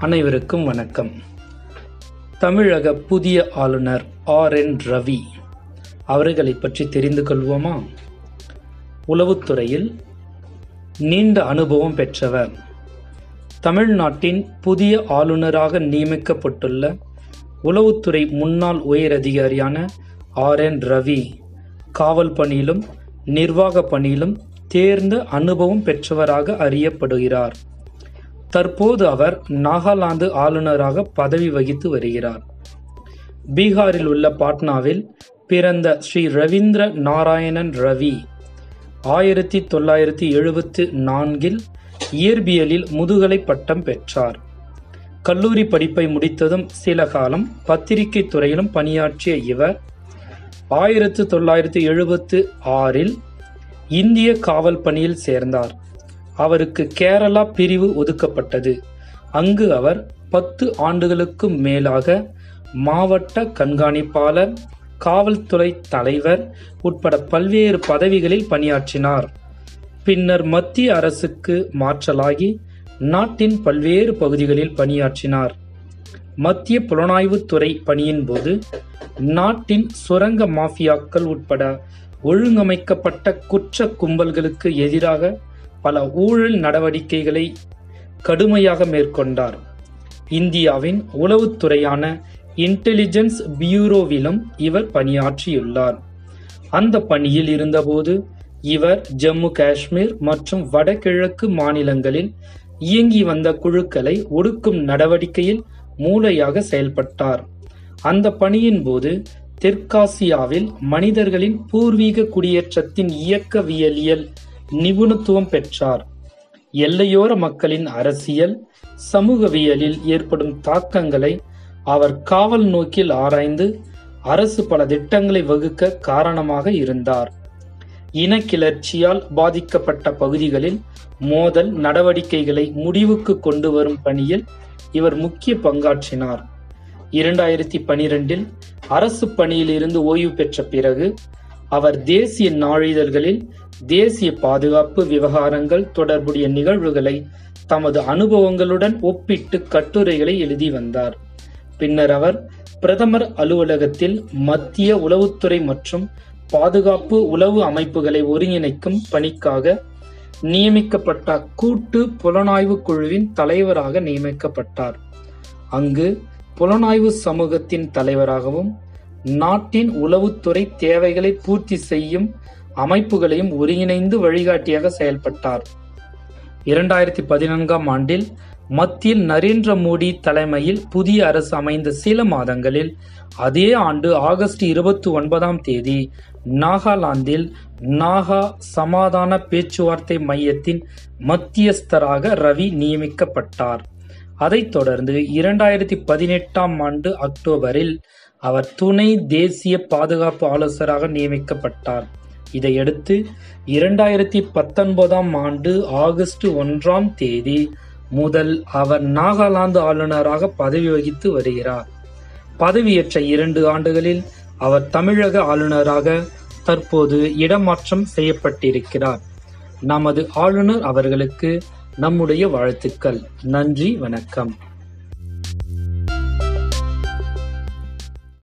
அனைவருக்கும் வணக்கம். தமிழக புதிய ஆளுநர் ஆர் என் ரவி அவர்களை பற்றி தெரிந்து கொள்வோமா? உளவுத்துறையில் நீண்ட அனுபவம் பெற்றவர். தமிழ்நாட்டின் புதிய ஆளுநராக நியமிக்கப்பட்டுள்ள உளவுத்துறை முன்னாள் உயரதிகாரியான ஆர் என் ரவி காவல் பணியிலும் நிர்வாக பணியிலும் தேர்ந்த அனுபவம் பெற்றவராக அறியப்படுகிறார். தற்போது அவர் நாகாலாந்து ஆளுநராக பதவி வகித்து வருகிறார். பீகாரில் உள்ள பாட்னாவில் பிறந்த ஸ்ரீ ரவீந்திர நாராயணன் ரவி ஆயிரத்தி தொள்ளாயிரத்தி எழுபத்து நான்கில் இயற்பியலில் முதுகலை பட்டம் பெற்றார். கல்லூரி படிப்பை முடித்ததும் சில காலம் பத்திரிகை துறையிலும் பணியாற்றிய இவர் ஆயிரத்து தொள்ளாயிரத்து எழுபத்து ஆறில் இந்திய காவல் பணியில் சேர்ந்தார். அவருக்கு கேரளா பிரிவு ஒதுக்கப்பட்டது. அங்கு அவர் பத்து ஆண்டுகளுக்கும் மேலாக மாவட்ட கண்காணிப்பாளர் காவல்துறை தலைவர் உட்பட பல்வேறு பதவிகளில் பணியாற்றினார். பின்னர் மத்திய அரசுக்கு மாற்றலாகி நாட்டின் பல்வேறு பகுதிகளில் பணியாற்றினார். மத்திய புலனாய்வுத்துறை பணியின் போது நாட்டின் சுரங்க மாஃபியாக்கள் உட்பட ஒழுங்கமைக்கப்பட்ட குற்ற கும்பல்களுக்கு எதிராக பல ஊழல் நடவடிக்கைகளை கடுமையாக மேற்கொண்டார். இந்தியாவின் உளவுத்துறையான இன்டெலிஜென்ஸ் பியூரோவிலும் இவர் பணியாற்றியுள்ளார். அந்த பணியில் இருந்தபோது இவர் ஜம்மு காஷ்மீர் மற்றும் வடகிழக்கு மாநிலங்களில் இயங்கி வந்த குழுக்களை ஒடுக்கும் நடவடிக்கையில் மூளையாக செயல்பட்டார். அந்த பணியின் போது தெற்காசியாவில் மனிதர்களின் பூர்வீக குடியேற்றத்தின் இயக்கவியலியல் நிபுணத்துவம் பெற்றார். எல்லையோர மக்களின் அரசியல் சமூகவியலில் ஏற்படும் தாக்கங்களை அவர் காவல் நோக்கில் ஆராய்ந்து அரசு பல திட்டங்களை வகுக்க காரணமாக இருந்தார். இனக்கிளர்ச்சியால் பாதிக்கப்பட்ட பகுதிகளில் மோதல் நடவடிக்கைகளை முடிவுக்கு கொண்டு வரும் பணியில் இவர் முக்கிய பங்காற்றினார். இரண்டாயிரத்தி பனிரெண்டில் அரசு பணியில் இருந்து ஓய்வு பெற்ற பிறகு அவர் தேசிய நாளிதழ்களில் தேசிய பாதுகாப்பு விவகாரங்கள் தொடர்புடைய நிகழ்வுகளை தமது அனுபவங்களுடன் ஒப்பிட்டு கட்டுரைகளை எழுதி வந்தார். பின்னர் அவர் பிரதமர் அலுவலகத்தில் மத்திய உளவுத்துறை மற்றும் பாதுகாப்பு உளவு அமைப்புகளை ஒருங்கிணைக்கும் பணிக்காக நியமிக்கப்பட்ட கூட்டு புலனாய்வு குழுவின் தலைவராக நியமிக்கப்பட்டார். அங்கு புலனாய்வு சமூகத்தின் தலைவராகவும் நாட்டின் உளவுத்துறை தேவைகளை பூர்த்தி செய்யும் அமைப்புகளையும் ஒருங்கிணைந்து வழிகாட்டியாக செயல்பட்டார். இரண்டாயிரத்தி பதினான்காம் ஆண்டில் மத்தியில் நரேந்திர மோடி தலைமையில் புதிய அரசு அமைந்த சில மாதங்களில் அதே ஆண்டு ஆகஸ்ட் இருபத்தி ஒன்பதாம் தேதி நாகாலாந்தில் நாகா சமாதான பேச்சுவார்த்தை மையத்தின் மத்தியஸ்தராக ரவி நியமிக்கப்பட்டார். அதைத் தொடர்ந்து இரண்டாயிரத்தி பதினெட்டாம் ஆண்டு அக்டோபரில் அவர் துணை தேசிய பாதுகாப்பு ஆலோசராக நியமிக்கப்பட்டார். இதையடுத்து இரண்டாயிரத்தி பத்தொன்பதாம் ஆண்டு ஆகஸ்ட் ஒன்றாம் தேதி முதல் அவர் நாகாலாந்து ஆளுநராக பதவி வகித்து வருகிறார். பதவியேற்ற இரண்டு ஆண்டுகளில் அவர் தமிழக ஆளுநராக தற்போது இடமாற்றம் செய்யப்பட்டிருக்கிறார். நமது ஆளுநர் அவர்களுக்கு நம்முடைய வாழ்த்துக்கள். நன்றி வணக்கம்.